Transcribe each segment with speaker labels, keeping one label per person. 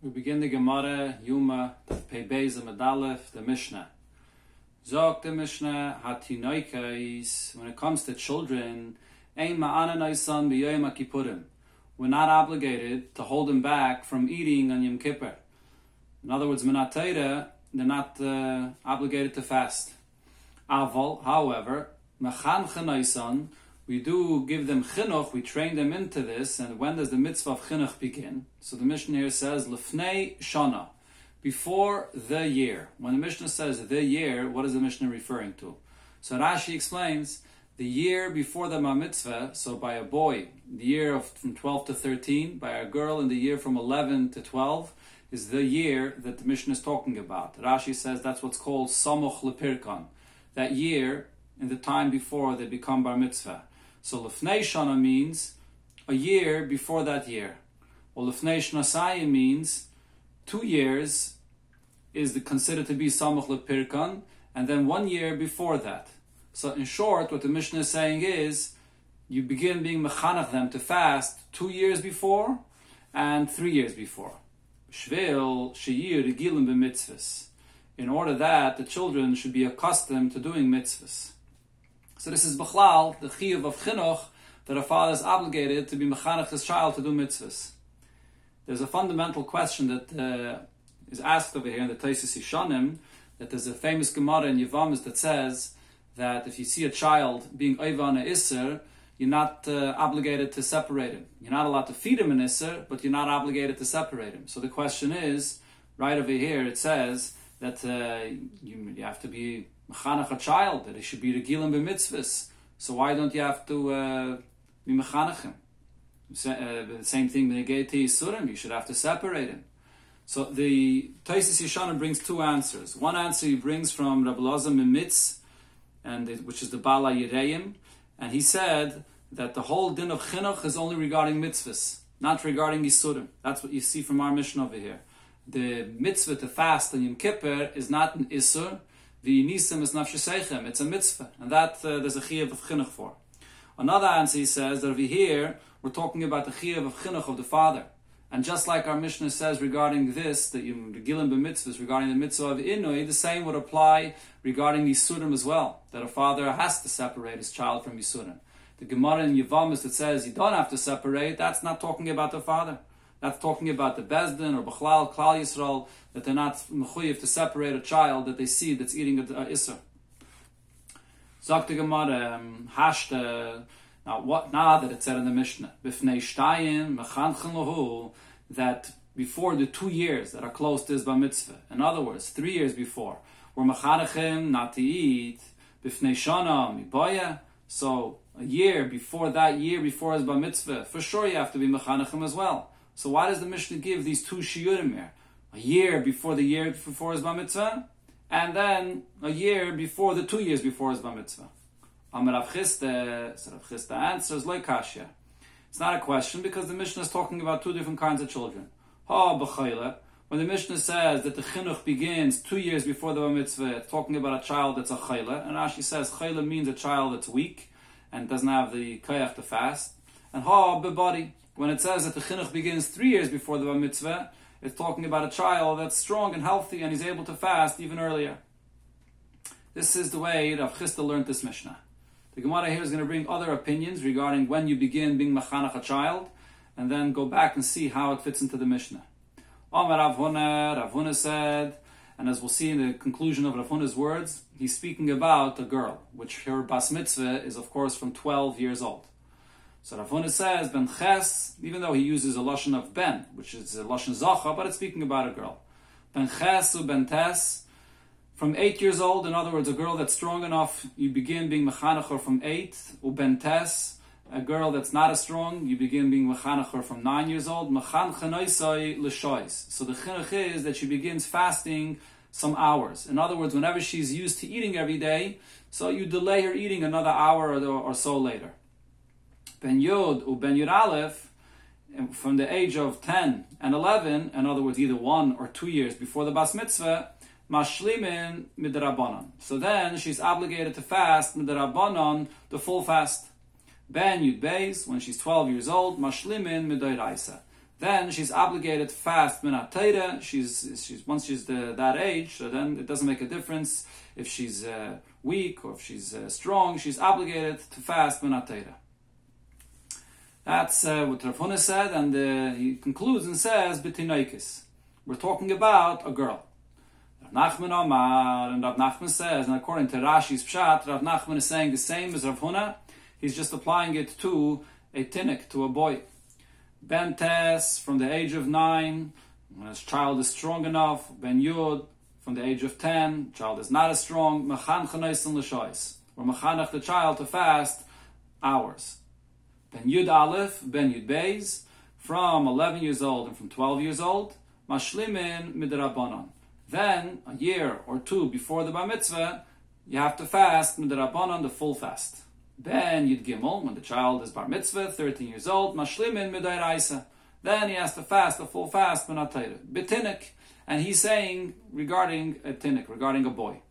Speaker 1: We begin the Gemara, Yuma, Pei Beis Medalef, the Mishnah. Zog the Mishnah, Hatinoikais, when it comes to children, Ein Ma'ananaisan B'yoyim HaKippurim. We're not obligated to hold them back from eating on Yom Kippur. In other words, Menatayra, they're not uh, obligated to fast. Aval, however, Mechan Chanaisan, we do give them chinuch, we train them into this, and when does the mitzvah of chinuch begin? So the Mishnah here says, Lefnei Shana, before the year. When the Mishnah says the year, what is the Mishnah referring to? So Rashi explains, the year before the mitzvah, so by a boy, the year of from 12 to 13, by a girl in the year from 11 to 12, is the year that the Mishnah is talking about. Rashi says that's what's called Samoch Lepirkan, that year in the time before they become bar mitzvah. So Lefnei Shana means a year before that year. Or Lefnei Shnasayim means two years is the, considered to be Samach Lepirkan, and then one year before that. So in short, what the Mishnah is saying is, you begin being mechanach them to fast two years before and three years before. Shvil sheyir regilim b'mitzvahs. In order that the children should be accustomed to doing mitzvahs. So this is Bechlal, the chiyuv of chinuch, that a father is obligated to be mechanech his child to do mitzvahs. There's a fundamental question that uh, is asked over here in the Taisis Yishanim, that there's a famous Gemara in Yavamis that says that if you see a child being Oivan a Isser, you're not uh, obligated to separate him. You're not allowed to feed him an Isser, but you're not obligated to separate him. So the question is, right over here, it says that uh, you, you have to be mechanach a child, that he should be regilim b'mitzvahs. So why don't you have to uh, be mechanachim? Uh, the same thing to Yisurim, you should have to separate him. So the Taisis Yishana brings two answers. One answer he brings from Rabbi Lazar Mimitz, and which is the Bala Yireim, and he said that the whole din of chinuch is only regarding mitzvahs, not regarding Yisurim. That's what you see from our mission over here. The mitzvah to fast on Yom Kippur is not an Isur, the nisim is nafsheseichem. It's a mitzvah, and that uh, there's a chiyuv of chinuch for. Another answer he says that over here we're talking about the chiyuv of chinuch of the father, and just like our Mishnah says regarding this, that the gilim b'mitzvahs regarding the mitzvah of inui, the same would apply regarding yisurim as well. That a father has to separate his child from yisurim. The Gemara in Yavamis that says you don't have to separate, that's not talking about the father. That's talking about the Bezdin or Bechlal, Klal Yisrael, that they're not mechuyev to separate a child that they see that's eating a, a Isser. Sagt Gemara, um, hashta, now what, now that it said in the Mishnah, Bifnei Shtayim, Mechanchen Lahu, that before the two years that are close to Bar Mitzvah, in other words, three years before, we're Mechanechim not to eat, Bifnei Shana, Miboya, so a year before that year before his Bar Mitzvah, for sure you have to be Mechanechim as well. So why does the Mishnah give these two shiurim here? A year before the year before his bar mitzvah, and then a year before the two years before his bar mitzvah. Amar Rav Chisda answers like kasha. It's not a question because the Mishnah is talking about two different kinds of children. Ha. When the Mishnah says that the chinuch begins two years before the bar mitzvah, talking about a child that's a chayla, and Rashi says chayla means a child that's weak and doesn't have the koyach to fast. And ha when it says that the chinuch begins three years before the bar mitzvah, it's talking about a child that's strong and healthy and he's able to fast even earlier. This is the way Rav Chisda learned this Mishnah. The Gemara here is going to bring other opinions regarding when you begin being machanach a child, and then go back and see how it fits into the Mishnah. Omar Rav Huna, Rav said, and as we'll see in the conclusion of Rav Huna's words, he's speaking about a girl, which her bas mitzvah is of course from 12 years old. So Rav Huna says ben ches, even though he uses a lashon of ben, which is a lashon zacha, but it's speaking about a girl. Ben ches u ben tes, from eight years old. In other words, a girl that's strong enough, you begin being mechanacher from eight. U ben tes, a girl that's not as strong, you begin being mechanacher from nine years old. Mechan chanoisai l'shois. So the chinuch is that she begins fasting some hours. In other words, whenever she's used to eating every day, so you delay her eating another hour or, or so later. Ben Yod or Ben Yud Aleph, from the age of 10 and 11, in other words, either one or two years before the Bas Mitzvah, Mashlimin midrabanan. So then she's obligated to fast midrabanan, the full fast. Ben Yud Beis, when she's 12 years old, Mashlimin midoiraisa. then she's obligated to fast minat Torah. She's she's once she's the, that age, so then it doesn't make a difference if she's uh, weak or if she's uh, strong. She's obligated to fast minat Torah. That's uh, what Rav Huna said, and uh, he concludes and says, "Betinoikis." We're talking about a girl. Rav Nachman Omar, and Rav Nachman says, and according to Rashi's Pshat, Rav Nachman is saying the same as Rav Huna. He's just applying it to a tinnik, to a boy. Ben Tes, from the age of nine, when his child is strong enough. Ben Yud, from the age of ten, child is not as strong. Mechan Chanais and L'shois. We're mechanach the child to fast hours. Ben Yud Aleph, Ben Yud Beis, from 11 years old and from 12 years old, Mashlimin Midrabanan. Then, a year or two before the Bar Mitzvah, you have to fast Midrabanan, the full fast. Ben Yud Gimel, when the child is Bar Mitzvah, 13 years old, Mashlimin Midairaisa. Then he has to fast the full fast, Menatayra. Betinik. And he's saying regarding a tinik, regarding a boy.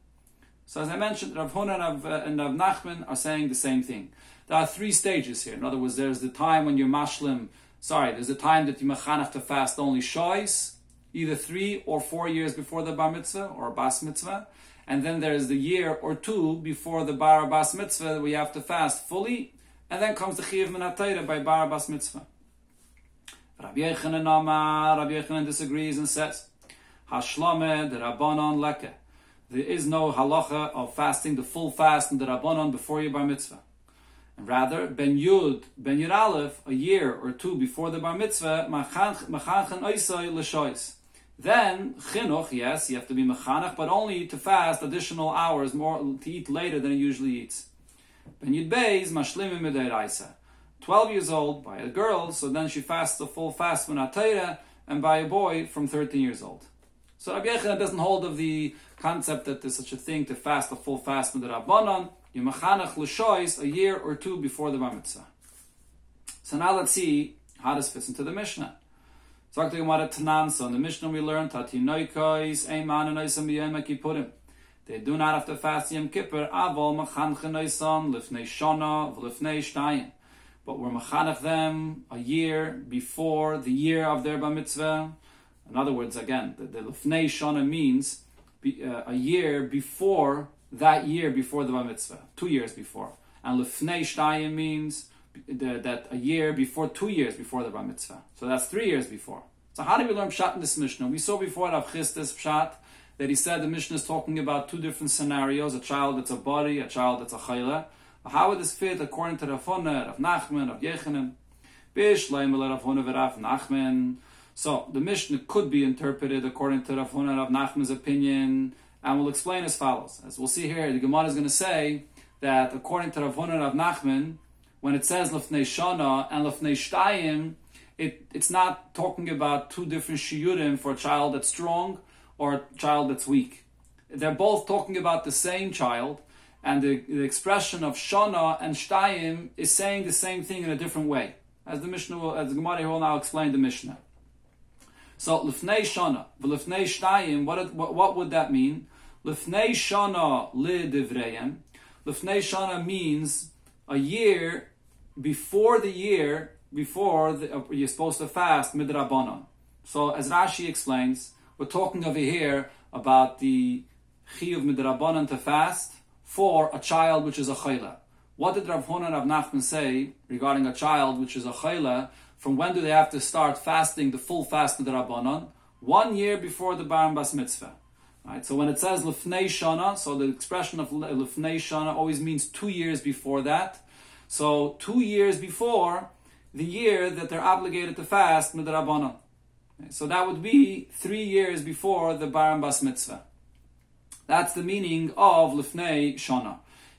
Speaker 1: So as I mentioned, Rav Huna and uh, and Rav Nachman are saying the same thing. There are three stages here. In other words, there's the time when you're mashlim, sorry, there's the time that you mechanach to fast only shois, either three or four years before the bar mitzvah or bas mitzvah. And then there's the year or two before the bar bas mitzvah where you have to fast fully. And then comes the chiyav minatayra by bar bas mitzvah. Rabbi Yechanan Amar, Rabbi Yechanan disagrees and says, Hashlame the Rabbanon leke. There is no halacha of fasting the full fast in the Rabbanon before your bar mitzvah. Rather, Ben Yud, Ben Yud Aleph, a year or two before the bar mitzvah, machanchen oisoi l'shois. Then, chinuch, yes, you have to be mechanach, but only to fast additional hours, more to eat later than he usually eats. Ben Yud Beis, mashlimim midiraisa. 12 years old by a girl, so then she fasts a full fast when and by a boy from 13 years old. So Rabbi Yechanan doesn't hold of the concept that there's such a thing to fast a full fast with the Rabbanon. You machanach l'shois a year or two before the Bar Mitzvah. So now let's see how this fits into the Mishnah. So in the Mishnah we learned Kippurim. They do not have to fast Yom Kippur. Avol machanchen Oisam lifnei Shana v'lifnei Shtayim. But we're machanach them a year before the year of their Bar Mitzvah. In other words, again, the, the Lifnei Shana means be, uh, a year before that year before the Bar Mitzvah, two years before. And Lifnei Shtayim means the, that a year before, two years before the Bar Mitzvah. So that's three years before. So how do we learn Pshat in this Mishnah? We saw before Rav Chistis Pshat that he said the Mishnah is talking about two different scenarios, a child that's a body, a child that's a chayla. How would this fit according to Rav Huna, Rav Nachman, Rav Nachman. So the Mishnah could be interpreted according to Rav Huna Rav Nachman's opinion, and we'll explain as follows. As we'll see here, the Gemara is going to say that according to Rav Huna Rav Nachman, when it says Lefnei Shana and Lefnei Shtayim, it, it's not talking about two different shiurim for a child that's strong or a child that's weak. They're both talking about the same child, and the, the expression of Shana and Shtayim is saying the same thing in a different way. As the Mishnah will, as the Gemara will now explain the Mishnah. So lifnei shana, v'lifnei shtayim. What, what what would that mean? Lifnei shana li divrayim. Lifnei shana means a year before the year before the, uh, you're supposed to fast midrabanon. So as Rashi explains, we're talking over here about the chiyuv midrabanon to fast for a child which is a chayla. What did Rav Huna and Rav Nachman say regarding a child which is a chayla from when do they have to start fasting the full fast Rabbanon? One year before the Bar Mitzvah. Right, so when it says Lefnei Shana, so the expression of Lefnei Shana always means two years before that. So two years before the year that they're obligated to fast Midrabanon. Okay, so that would be three years before the Bar Bas Mitzvah. That's the meaning of Lefnei Shana.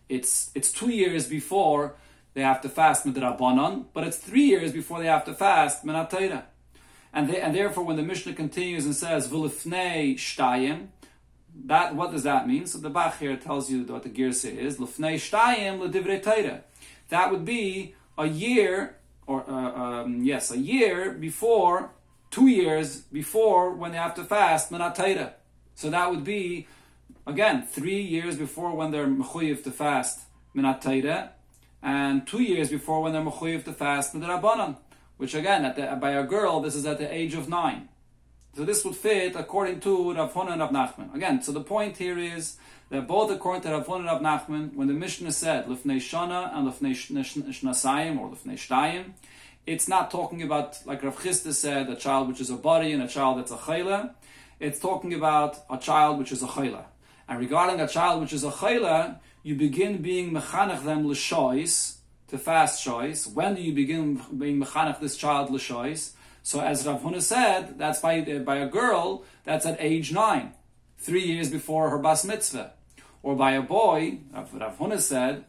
Speaker 1: It's, it's two years before they have to fast midrabanan, but it's three years before they have to fast minatayra. And, and therefore, when the Mishnah continues and says v'lifnei shtayim, that what does that mean? So the Bach here tells you what the girsa is. Lifnei shtayim l'divrei Torah. That would be a year, or uh, um, yes, a year before, two years before when they have to fast minatayra. So that would be again three years before when they're mechuyev to fast minatayra, and two years before when they're mechuyev to fast the rabbanon. which again, at the, by a girl, this is at the age of nine. So this would fit according to Rav Huna and Rav Nachman. Again, so the point here is that both according to Rav Huna and Rav Nachman, when the Mishnah said Lefnei Shana and Lefnei Shnasayim or Lefnei Shtayim, it's not talking about, like Rav Chisda said, a child which is a body and a child that's a chayla. It's talking about a child which is a chayla. And regarding a child which is a chayla, you begin being mechanech them l'shois, to fast shois. When do you begin being mechanech this child l'shois? So as Rav Huna said, that's by, uh, by a girl, that's at age nine, three years before her bas mitzvah. Or by a boy, Rav, Rav Huna said,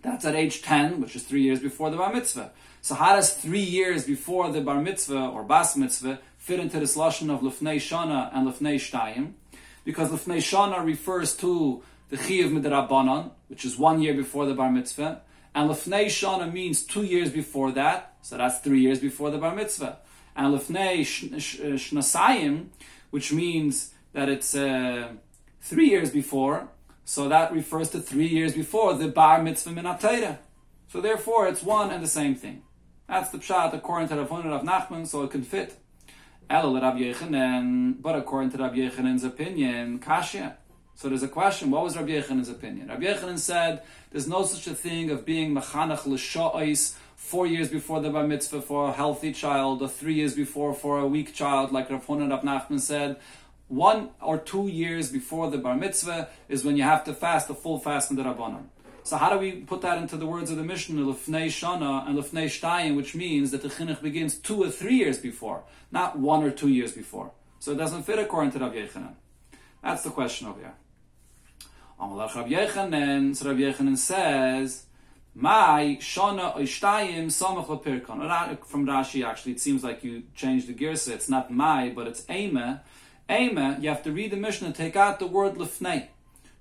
Speaker 1: that's at age 10, which is three years before the bar mitzvah. So how does three years before the bar mitzvah or bas mitzvah fit into this lashon of lefnei shana and lefnei shtayim? Because lefnei shana refers to the chiyuv midrabanan, which is one year before the bar mitzvah, and lefnei shana means two years before that, so that's three years before the bar mitzvah and lefnei shnasayim, which means that it's uh, three years before. So that refers to three years before the bar mitzvah min So therefore, it's one and the same thing. That's the pshat according to Rav Huna of Nachman, so it can fit. Elul Rav but according to Rav Yechanan's opinion, kasha. So there's a question: What was Rav Yechanan's opinion? Rav Yechanan said there's no such a thing of being machanach l'sha'is four years before the bar mitzvah for a healthy child, or three years before for a weak child, like Rav Hunan Rav Nachman said. One or two years before the bar mitzvah is when you have to fast the full fast in the Rabbanon. So how do we put that into the words of the Mishnah, Lefnei Shana and Lefnei Shtayim, which means that the chinuch begins two or three years before, not one or two years before. So it doesn't fit according to Rav Yechanan. That's the question over here. Amalach Rav Yechanan, so Rav Yechanan says, my shana oishtayim samach lepirkon. From Rashi, actually, it seems like you changed the girsa. It's not my, but it's ema. Ema, you have to read the Mishnah, take out the word lefnei.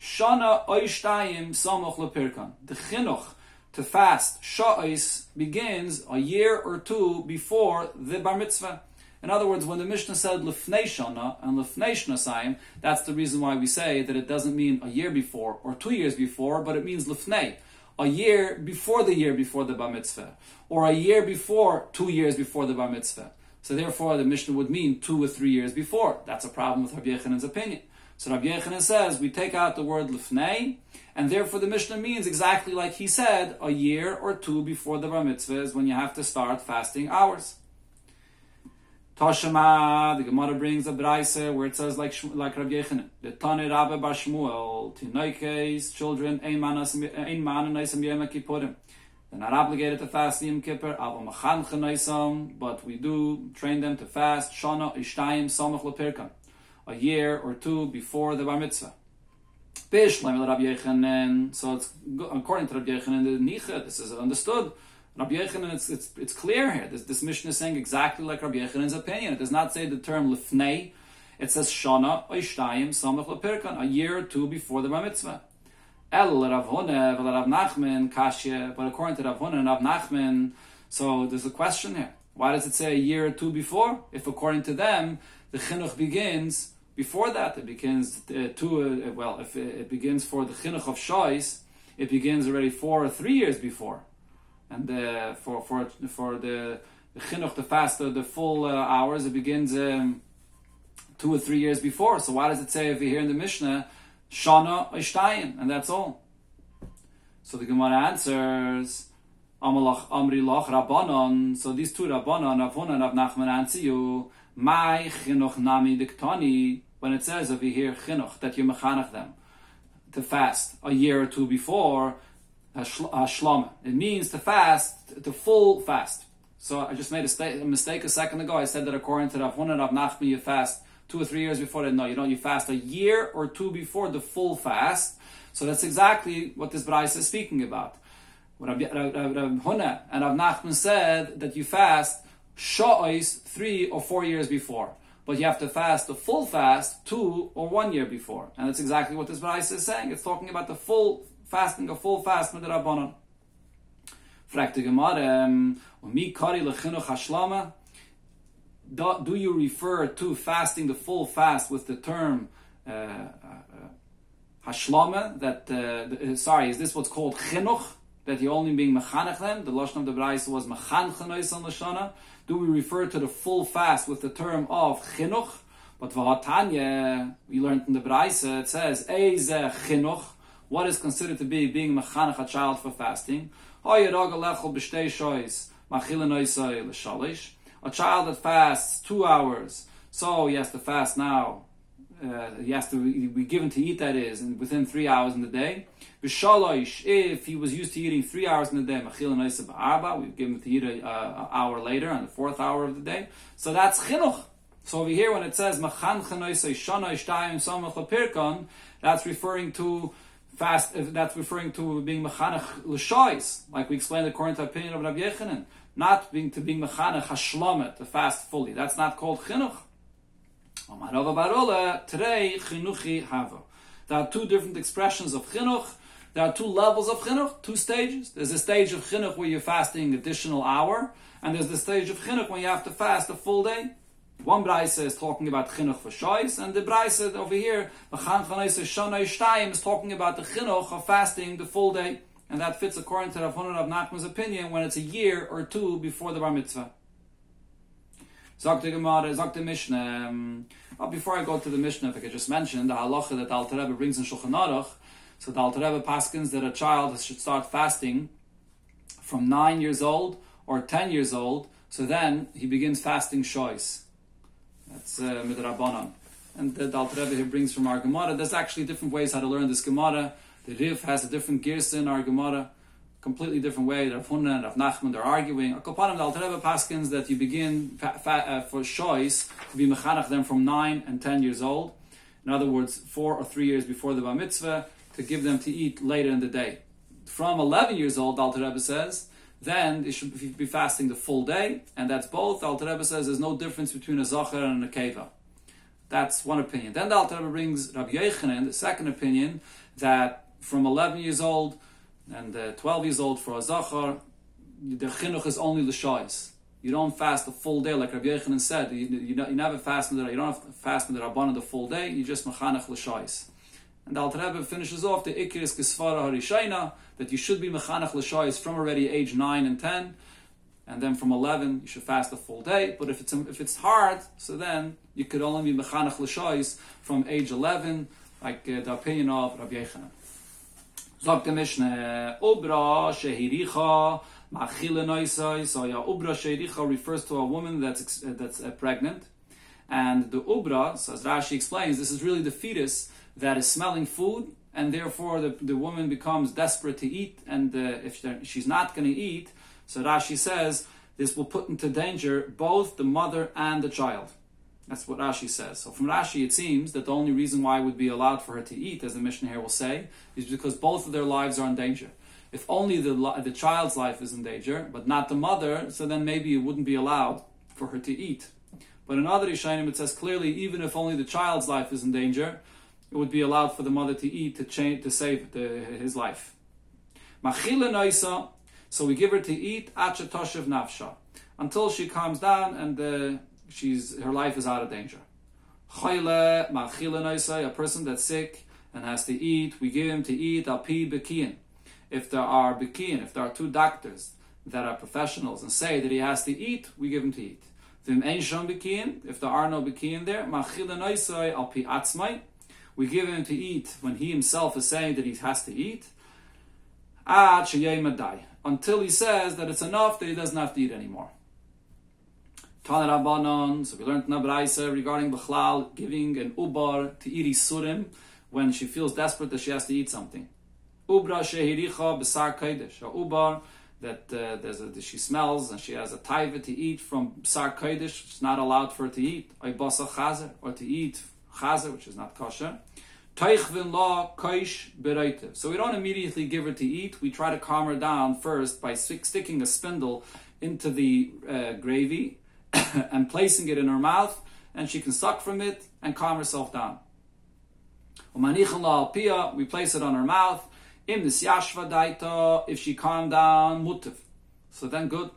Speaker 1: Shana oishtayim samach lepirkon. The chinuch to fast sha'is begins a year or two before the bar mitzvah. In other words, when the Mishnah said lefnei shana and lefnei shnasayim, that's the reason why we say that it doesn't mean a year before or two years before, but it means lefnei a year before the year before the bar mitzvah, or a year before two years before the bar mitzvah. So therefore, the Mishnah would mean two or three years before. That's a problem with Rabbi Yechanan's opinion. So Rabbi Yechanan says we take out the word lifnei, and therefore the Mishnah means exactly like he said, a year or two before the bar mitzvah is when you have to start fasting hours. Toshama, the Gemara brings a braise where it says like like Rav Yechanan, the Tane Rabbe Bar Shmuel, Tinoikes, children, ein man neisam Yom Kippurim. They're not obligated to fast Yom Kippur, aber machan neisam, but we do train them to fast Shana Ishtayim Samach Lepirkan, a year or two before the Bar Mitzvah. Bish Rav Yechanan, so it's according to Rav Yechanan, the Nicha, this is understood. Rabbi Yechanan, it's, it's, it's clear here. This, this mission is saying exactly like Rabbi Yechanan's opinion. It does not say the term lefnei. It says shana oishtayim samach lepirkan, a year or two before the bar mitzvah. El Rav Rav Nachman, Kashya, but according to Rav Huna and Rav Nachman, so there's a question here. Why does it say a year or two before? If according to them, the chinuch begins before that, it begins uh, two, uh, well, if it, it, begins for the chinuch of shois, it begins already four or three years before and for for for the, the chinuch to fast the, the full uh, hours, it begins um, two or three years before. So why does it say over here in the Mishnah, Shana Ishtayim, and that's all? So the Gemara answers, Amalach Amri Lach Rabbanon. So these two Rabbanon, Rav Huna and Rav Nachman you, My chinuch nami diktani. When it says over here chinuch that you mechanach them to fast a year or two before, Shlama. It means to fast, to full fast. So I just made a, a, mistake a second ago. I said that according to Rav Hunan Rav Nachman, you fast two or three years before that. No, you don't. You fast a year or two before the full fast. So that's exactly what this brayse is speaking about. Rav, Huna and Rav Nachman said that you fast sha'ois three or four years before. But you have to fast the full fast two or one year before. And that's exactly what this brayse is saying. It's talking about the full fasting a full fast mit der Rabbanon. Fragt die Gemara, um, mi kari lechinuch hashlama? Do you refer to fasting the full fast with the term uh, uh, hashlama? That uh, sorry, is this what's called chinuch? that he only being mechanech them? The lashon of the brayso was mechanchen on lashana. Do we refer to the full fast with the term of chinuch? But v'hatanya, we learned in the brayso, it says eize chinuch. What is considered to be being mechanech a child for fasting? A child that fasts two hours, so he has to fast now uh, he has to be given to eat, that is, within three hours in the day. If he was used to eating three hours in the day, machil ba'arba, we give him to eat an hour later, on the fourth hour of the day. So that's chinuch. So over here, when it says that's referring to fast. That's referring to being mechanech l'shois, like we explained according to the opinion of Rabbi Yechanan, not being to being mechanech hashlomet, to fast fully. That's not called chinuch. Today, chinuchi hava. There are two different expressions of chinuch. There are two levels of chinuch, two stages. There's a stage of chinuch where you're fasting additional hour, and there's the stage of chinuch when you have to fast a full day. One brayse is talking about chinuch for shoys, and the brayse over here, the Khan Khanisa shana is talking about the chinuch of fasting the full day, and that fits according to Rav Hunan of Nachman's opinion when it's a year or two before the bar mitzvah. The Gemara, the Mishnah. Um, well, before I go to the Mishnah, if I could just mention the halacha that the Alter Rebbe brings in Shulchan Aruch. So the Alter Rebbe paskins that a child should start fasting from nine years old or ten years old. So then he begins fasting shois. That's uh, midrabanan. And the Alter Rebbe here brings from our Gemara. There's actually different ways how to learn this Gemara. The Rif has a different girsa in our Gemara completely different way. Rav Huna and Rav Nachman, they're arguing. Akopanim, Alter Rebbe Paskins, that you begin fa- fa- uh, for shois to be mechanach them from 9 and 10 years old. In other words, four or three years before the bar mitzvah, to give them to eat later in the day. From 11 years old, Alter Rebbe says, then you should be fasting the full day, and that's both. The Alter Rebbe says there's no difference between a zachar and a keva. That's one opinion. Then the Alter Rebbe brings Rabbi Yechanan, the second opinion, that from 11 years old, and uh, 12 years old for a Zachar, the chinuch is only l'shayis. You don't fast the full day, like Rabbi Yechanan said. You, you, you never fast in the you don't have to fast in the Rabbanah the full day. You just mechanech l'shayis. And the Alter Rebbe finishes off the Ikir is Kisvara Harishayna that you should be mechanech l'shayis from already age nine and ten, and then from eleven you should fast a full day. But if it's if it's hard, so then you could only be mechanech l'shayis from age eleven, like uh, the opinion of Rabbi Yechanan. Sagt der Mishnah, Ubra Shehiricha Machile Noisai. So yeah, Ubra Shehiricha refers to a woman that's uh, that's uh, pregnant. And the Ubra, so as Rashi explains, this is really the fetus that is smelling food, and therefore the, the woman becomes desperate to eat, and uh, if she's not going to eat, so Rashi says, this will put into danger both the mother and the child. That's what Rashi says. So from Rashi, it seems that the only reason why it would be allowed for her to eat, as the Mishnah here will say, is because both of their lives are in danger. If only the, the child's life is in danger, but not the mother, so then maybe it wouldn't be allowed for her to eat. But in other Rishonim, it says clearly, even if only the child's life is in danger, it would be allowed for the mother to eat to change, to save the, his life. So we give her to eat acha toshev nafsha until she calms down and the she's her life is out of danger. A person that's sick and has to eat, we give him to eat. If there are bekiin, if there are two doctors that are professionals and say that he has to eat, we give him to eat. If there are no bekiin there, al pi atzmai, we give him to eat when he himself is saying that he has to eat. Until he says that it's enough that he doesn't have to eat anymore. Rabbanon, so we learned Nabraisa regarding Bechlal giving an ubar to eat surim when she feels desperate that she has to eat something. Ubra shehiricha besar kodesh, a ubar that uh, there's a, she smells and she has a taiva to eat from besar kodesh, it's not allowed for her to eat, chazer, or to eat chazer, which is not kosher. Teichvin la koish bereitiv. So we don't immediately give her to eat. We try to calm her down first by sticking a spindle into the uh, gravy and placing it in her mouth, and she can suck from it and calm herself down. We place it on her mouth. If she calmed down, mutiv. So then good.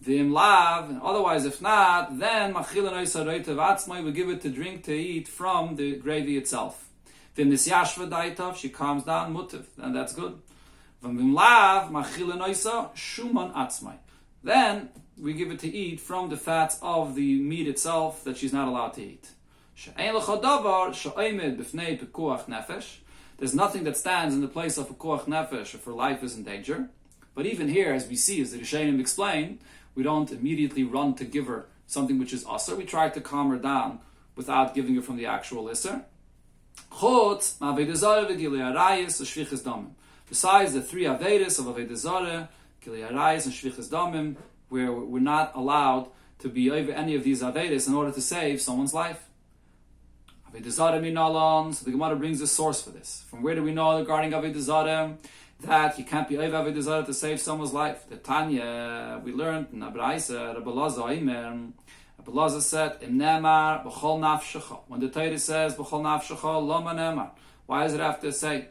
Speaker 1: Vim lav, otherwise if not, then reitav atzmai, we give it to drink to eat from the gravy itself. Vim nisyashva daitov, she calms down, mutiv, and that's good. V'im lav shuman atzmai. Then we give it to eat from the fats of the meat itself that she's not allowed to eat. There's nothing that stands in the place of a koach nefesh if her life is in danger. But even here, as we see, as the Rishonim explain, we don't immediately run to give her something which is usher. We try to calm her down without giving her from the actual isser. Besides the three Avedis of Avodah Zareh, and Shvichas where we're not allowed to be over any of these Avedis in order to save someone's life. Avodah Zareh Minalan, so the Gemara brings a source for this. From where do we know regarding Avodah Zareh? That you can't be over Zareh to save someone's life. The Tanya, we learned in Abraisa, Rabbi Lazar, Imer, Rabbi said, Im Nemar, B'chol Nafshecha. When the Torah says, B'chol Nafshecha, Loma Nemar. Why does it have to say,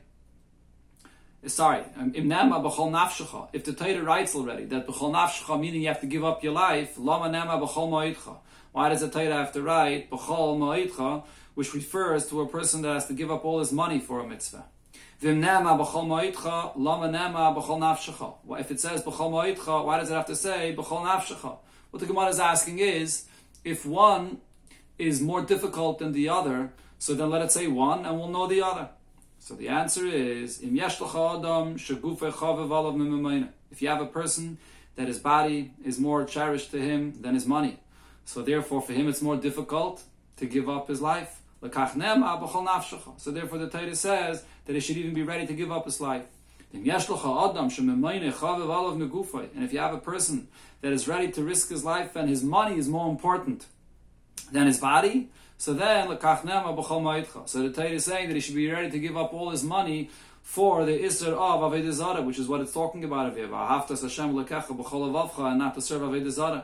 Speaker 1: sorry, um, imnema b'chol nafshecha. If the Torah writes already that b'chol nafshecha meaning you have to give up your life, lama nema b'chol ma'idcha. Why does the Torah have to write b'chol ma'idcha, which refers to a person that has to give up all his money for a mitzvah? Nafshecha. If it says why does it have to say? What the Gemara is asking is, if one is more difficult than the other, so then let it say one, and we'll know the other. So the answer is If you have a person that his body is more cherished to him than his money, so therefore for him it's more difficult to give up his life. So therefore the Torah says that he should even be ready to give up his life. And if you have a person that is ready to risk his life and his money is more important than his body, so then, So the Torah is saying that he should be ready to give up all his money for the Isser of Avodah Zarah, which is what it's talking about over here. And not to serve.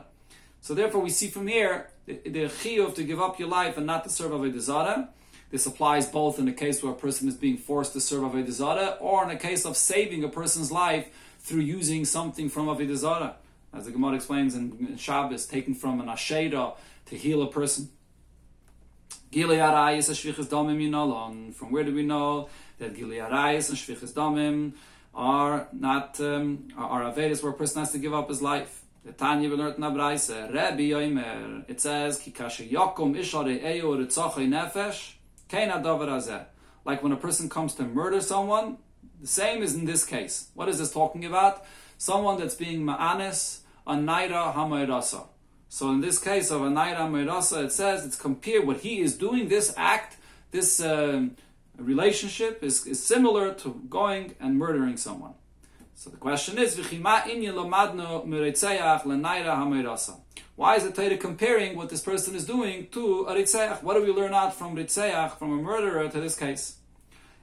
Speaker 1: So therefore, we see from here the, chiyuv to give up your life and not to serve Avodah Zarah. This applies both in the case where a person is being forced to serve Avodah Zarah, or in a case of saving a person's life through using something from Avodah Zarah. As the Gemara explains in Shabbos, taken from an Asheda to heal a person. From where do we know that Gilei Arayis and Shvichas Damim are not um, are Avedas where a person has to give up his life? The Tanya we learned in Abraise, Rebbe Yoimer, it says, Ki eyo nefesh, azeh. Like when a person comes to murder someone, the same is in this case. What is this talking about? Someone that's being ma'anis, a naira hamayrasa. So in this case of Anaira Meirasa, it says it's compared what he is doing. This act, this uh, relationship is, is similar to going and murdering someone. So the question is, Why is the Torah comparing what this person is doing to a? What do we learn out from ritzeach, from a murderer to this case?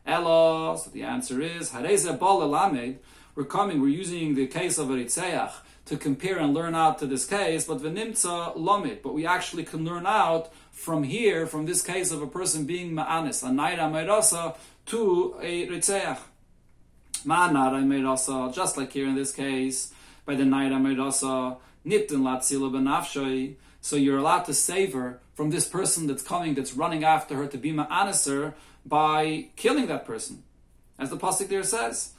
Speaker 1: Elo, so the answer is, we're coming, we're using the case of a to compare and learn out to this case, but v'nimtza lomit. But we actually can learn out from here, from this case of a person being ma'anis, a naira meirasa, to a ritzeach. Ma'anara meirasa, just like here in this case, by the naira meirasa, nitin latzila benafshay. So you're allowed to save her from this person that's coming, that's running after her to be ma'aniser by killing that person. As the pasuk there says.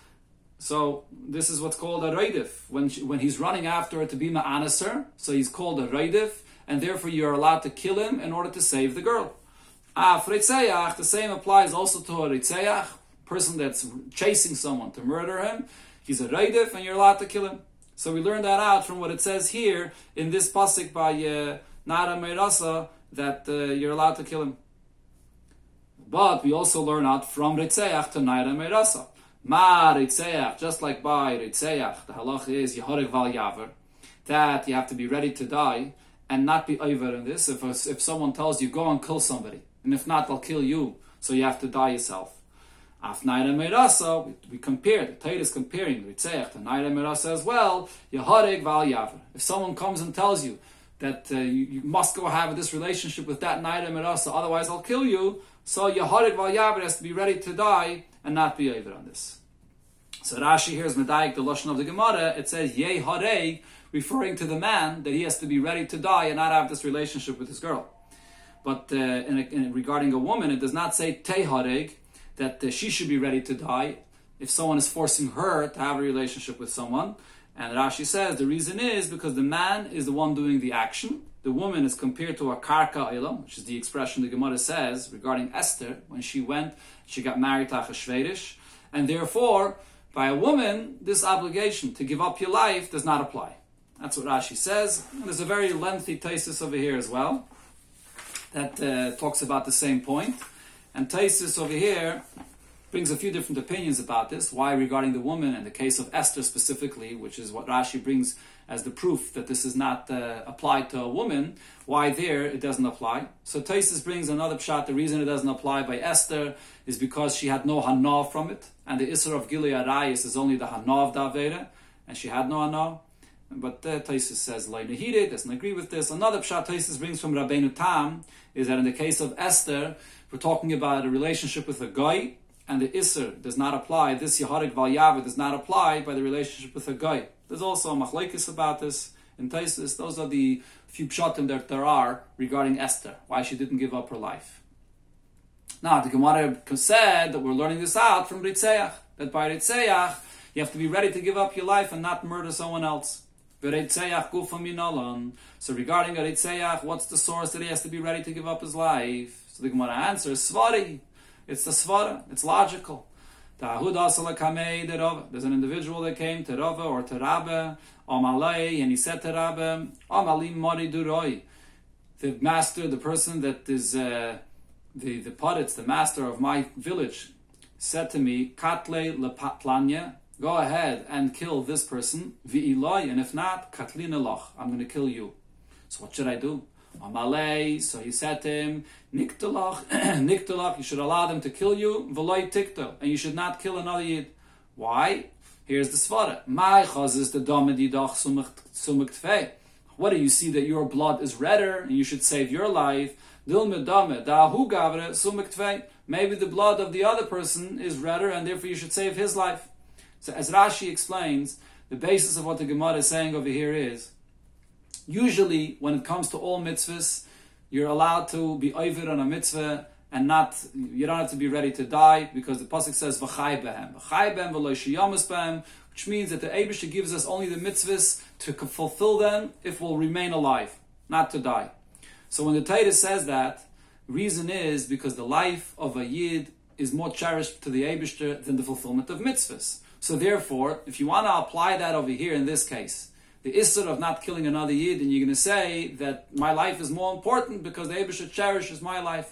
Speaker 1: So this is what's called a raidif. When when he's running after her to be ma'anaser, so he's called a raidif, and therefore you're allowed to kill him in order to save the girl. Ah, the same applies also to a person that's chasing someone to murder him. He's a raidif, and you're allowed to kill him. So we learn that out from what it says here in this pasuk by uh, Nara Meirasa that uh, you're allowed to kill him. But we also learn out from ritzeach to Nara Meirasa. Ma Ritzeach, just like by Ritzeach, the halach is Yehorik Val Yaver, that you have to be ready to die and not be over in this. If, if someone tells you, go and kill somebody, and if not, they'll kill you, so you have to die yourself. Afnaira Meirasa, we, we compare, the Torah is comparing Ritzeach to Naira Meirasa as well, Yehorik Val Yaver. If someone comes and tells you that uh, you, you, must go have this relationship with that Naira Meirasa, otherwise I'll kill you, so Yehorik Val Yaver has to be ready to die and not be over on this. So Rashi here is medayik the lashon of the Gemara. It says yeh harei, referring to the man that he has to be ready to die and not have this relationship with his girl. But uh, in a, in regarding a woman, it does not say te hareg that uh, she should be ready to die. if someone is forcing her to have a relationship with someone. And Rashi says the reason is because the man is the one doing the action. The woman is compared to a karka ilam, which is the expression the Gemara says regarding Esther when she went, she got married to Achashverosh, and therefore, by a woman, this obligation to give up your life does not apply. That's what Rashi says. And there's a very lengthy thesis over here as well that uh, talks about the same point. And Taisus over here brings a few different opinions about this. Why regarding the woman and the case of Esther specifically, which is what Rashi brings as the proof that this is not uh, applied to a woman. Why there it doesn't apply? So Taisus brings another pshat. The reason it doesn't apply by Esther is because she had no hanav from it, and the Isra of Gilead is only the hanav davera, and she had no hanav. But uh, Taisus says Lainahide doesn't agree with this. Another pshat Taisus brings from Rabbeinu Tam is that in the case of Esther, we're talking about a relationship with a guy, and the Isser does not apply. This Yeharik Valyava does not apply by the relationship with a guy. There's also a machlekes about this in Taisus. Those are the few pshatim that there are regarding Esther, why she didn't give up her life. Now, the Gemara said that we're learning this out from Ritzeach, that by Ritzeach, you have to be ready to give up your life and not murder someone else. So regarding a Ritzeach, what's the source that he has to be ready to give up his life? So the Gemara answers, Svari. It's the Svara. It's logical. There's an individual that came to Rava or to Rabbe, Amalei, and he said to Rabbe, Amalim Mori Duroi. The master, the person that is uh, the the poditz, the master of my village, said to me, Katle lepatlanya, go ahead and kill this person, Vi'iloi, and if not, Katlina loch, I'm going to kill you. So what should I do? Amalei, so he said to him, Niktalach, Niktalach, you should allow them to kill you, Veloy Tiktal, and you should not kill another Yid. Why? Here's the Svara. My chaz is the Domedidach Sumuk What do you see that your blood is redder and you should save your life? Maybe the blood of the other person is redder and therefore you should save his life. So as Rashi explains, the basis of what the Gemara is saying over here is usually when it comes to all mitzvahs, you're allowed to be over on a mitzvah and not you don't have to be ready to die because the pasuk says v'chai behem v'chai behem behem, which means that the Eibush gives us only the mitzvahs to fulfill them if we'll remain alive, not to die. So when the Torah says that, reason is because the life of a yid is more cherished to the Eibush than the fulfillment of mitzvahs. So therefore, if you want to apply that over here in this case, the issur of not killing another yid, and you're going to say that my life is more important because the Abishah cherishes my life,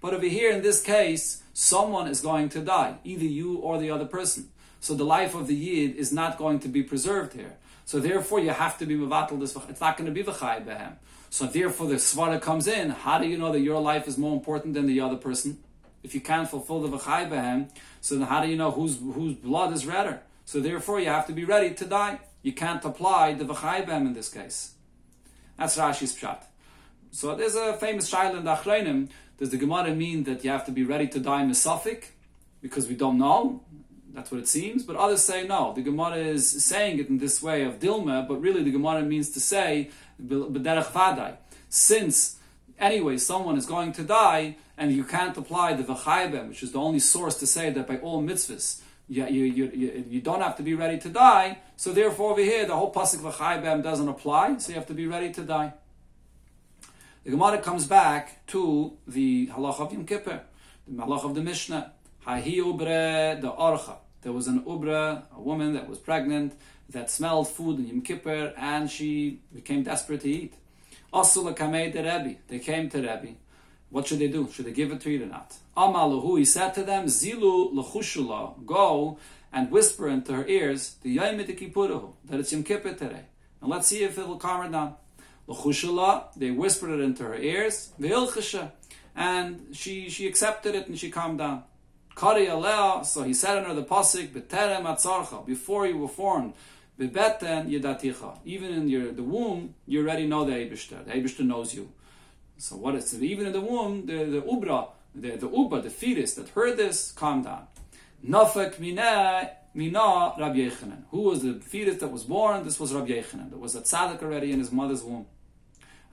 Speaker 1: but over here in this case, someone is going to die, either you or the other person. So the life of the yid is not going to be preserved here. So therefore, you have to be mevatel this. It's not going to be v'chai behem. So therefore, the svara comes in. How do you know that your life is more important than the other person? If you can't fulfill the v'chai behem, so then how do you know whose whose blood is redder? So therefore, you have to be ready to die you can't apply the v'chaybem in this case. That's Rashi's pshat. So there's a famous shaila in the. Does the Gemara mean that you have to be ready to die in misafik? Because we don't know. That's what it seems. But others say no. The Gemara is saying it in this way of Dilma, but really the Gemara means to say b'derech vadai. Since anyway someone is going to die and you can't apply the v'chaybem, which is the only source to say that by all mitzvahs you, you, you, you, don't have to be ready to die. So therefore, over here, the whole pasuk v'chaybem doesn't apply. So you have to be ready to die. The Gemara comes back to the halach of Yom Kippur, the halach of the Mishnah. Hahi ubre the orcha. There was an ubra, a woman that was pregnant, that smelled food in Yom Kippur, and she became desperate to eat. Kamei the. They came to Rebbe. What should they do? Should they give it to you or not? Amaluhu, he said to them, Zilu lechushula, go and whisper into her ears, the Yom that it's Yom Kippur today. And let's see if it'll calm her down. Lechushula, they whispered it into her ears, ve'ilchasha, and she, she accepted it and she calmed down. Kari alea, so he said in her the pasuk, beterem atzarcha, before you were formed, bebeten yedaticha. Even in your the womb, you already know the Eibishter. The Eibishter knows you. So what is even in the womb, the, the ubra, the, the uba, the fetus that heard this, calmed down. Nafak mina mina Yechanan. Who was the fetus that was born? This was Rabbi Yechanan. There was a tzaddik already in his mother's womb.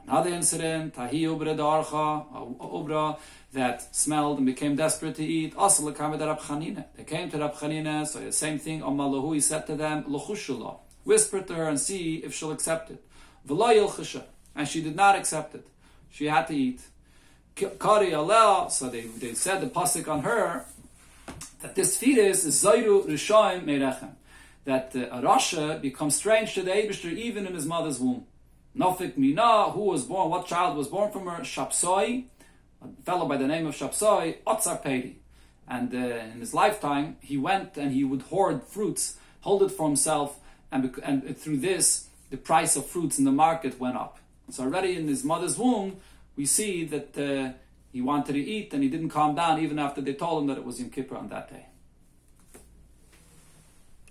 Speaker 1: Another incident, Tahi Ubra Darcha, Ubra, that smelled and became desperate to eat. Also, They came to Rab Chanina, so the same thing, Amalahu, he said to them, Luchushullah, whisper to her and see if she'll accept it. And she did not accept it. She had to eat. Kari Allah, so they, they said the pasuk on her that this fetus is Zayru Rishaim Merechem. That uh, a Rasha becomes strange to the Abishter even in his mother's womb. Nofik Mina, who was born, what child was born from her? Shapsoi, a fellow by the name of Shapsoi, Otzar Pedi. And uh, in his lifetime, he went and he would hoard fruits, hold it for himself, and, and through this, the price of fruits in the market went up. So already in his mother's womb, we see that uh, he wanted to eat and he didn't calm down even after they told him that it was Yom Kippur on that day.